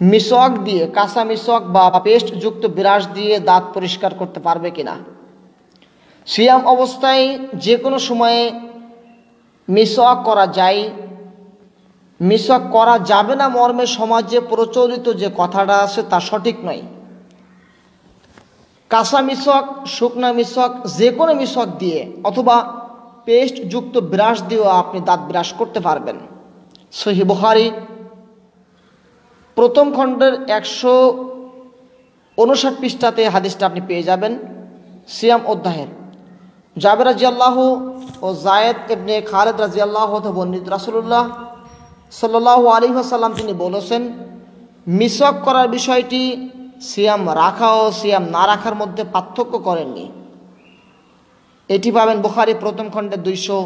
মিসওয়াক দিয়ে, কাঁচা মিসওয়াক বা পেস্ট যুক্ত ব্রাশ দিয়ে দাঁত পরিষ্কার করতে পারবে কিনা? সিয়াম অবস্থায় যে কোনো সময়ে মিসওয়াক করা যায়। মিসওয়াক করা যাবে না মর্মে সমাজে প্রচলিত যে কথাটা আছে তা সঠিক নয়। কাঁচা মিসওয়াক, শুকনা মিসওয়াক যে কোনো মিসওয়াক দিয়ে অথবা পেস্ট যুক্ত ব্রাশ দিয়েও আপনি দাঁত ব্রাশ করতে পারবেন। সহি বুখারি প্রথম খণ্ডের একশো উনষাট পৃষ্ঠাতে হাদিসটা আপনি পেয়ে যাবেন, সিয়াম অধ্যায়ের। জাবের রাজিয়াল্লাহ ও জায়েদ ইবনে খালেদ রাজিয়াল্লাহ বর্ণিত রাসুল্লাহ সাল্লাহ আলী আসাল্লাম তিনি বলেছেন মিসক করার বিষয়টি সিয়াম রাখা ও সিয়াম না রাখার মধ্যে পার্থক্য করেননি। এটি পাবেন বুখারি প্রথম খণ্ডের দুইশো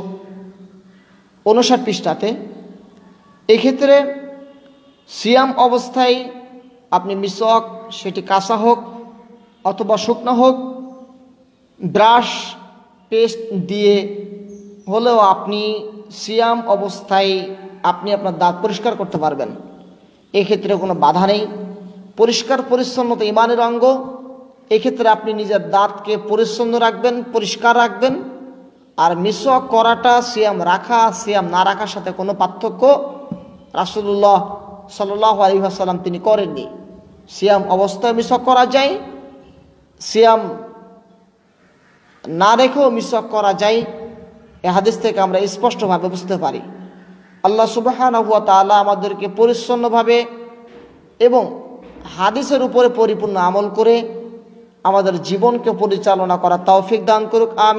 উনষাট পৃষ্ঠাতে। এক্ষেত্রে সিয়াম অবস্থায় আপনি মিসক সেটি কাঁচা হোক অথবা শুকনো হোক, ব্রাশ পেস্ট দিয়ে হলেও আপনি সিয়াম অবস্থায় আপনি আপনার দাঁত পরিষ্কার করতে পারবেন। এক্ষেত্রে কোনো বাধা নেই। পরিষ্কার পরিচ্ছন্নতা ইমানের অঙ্গ। এক্ষেত্রে আপনি নিজের দাঁতকে পরিচ্ছন্ন রাখবেন, পরিষ্কার রাখবেন। আর মিসওয়াক করাটা, সিয়াম রাখা, সিয়াম না রাখার সাথে কোনো পার্থক্য। রাসুল্লাহ সাল্লাহ আলী আসাল্লাম তিনি করেননি। সিয়াম অবস্থায় মিসওয়াক করা যায়, সিয়াম না রেখেও মিসওয়াক করা যায়, এ হাদিস থেকে আমরা স্পষ্টভাবে বুঝতে পারি। আল্লাহ সুবাহ তালা আমাদেরকে পরিচ্ছন্নভাবে এবং হাদিসের উপরে পরিপূর্ণ আমল করে আমাদের জীবনকে পরিচালনা করা তৌফিক দান করুক আমি